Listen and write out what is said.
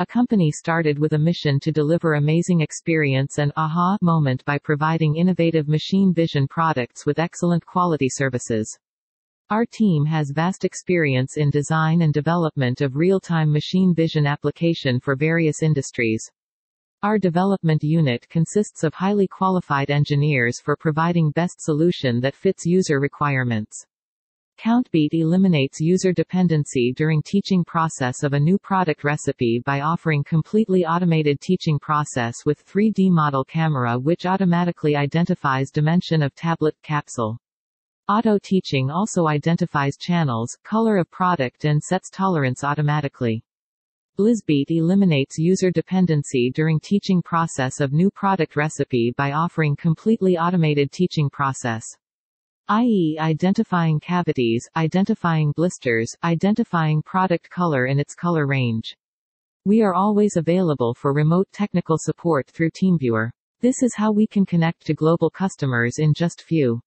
A company started with a mission to deliver amazing experience and aha moment by providing innovative machine vision products with excellent quality services. Our team has vast experience in design and development of real-time machine vision application for various industries. Our development unit consists of highly qualified engineers for providing best solution that fits user requirements. CountBeat eliminates user dependency during teaching process of a new product recipe by offering completely automated teaching process with 3D model camera which automatically identifies dimension of tablet capsule. Auto teaching also identifies channels, color of product and sets tolerance automatically. BlizBeat eliminates user dependency during teaching process of new product recipe by offering completely automated teaching process i.e. identifying cavities, identifying blisters, identifying product color and its color range. We are always available for remote technical support through TeamViewer. This is how we can connect to global customers in just few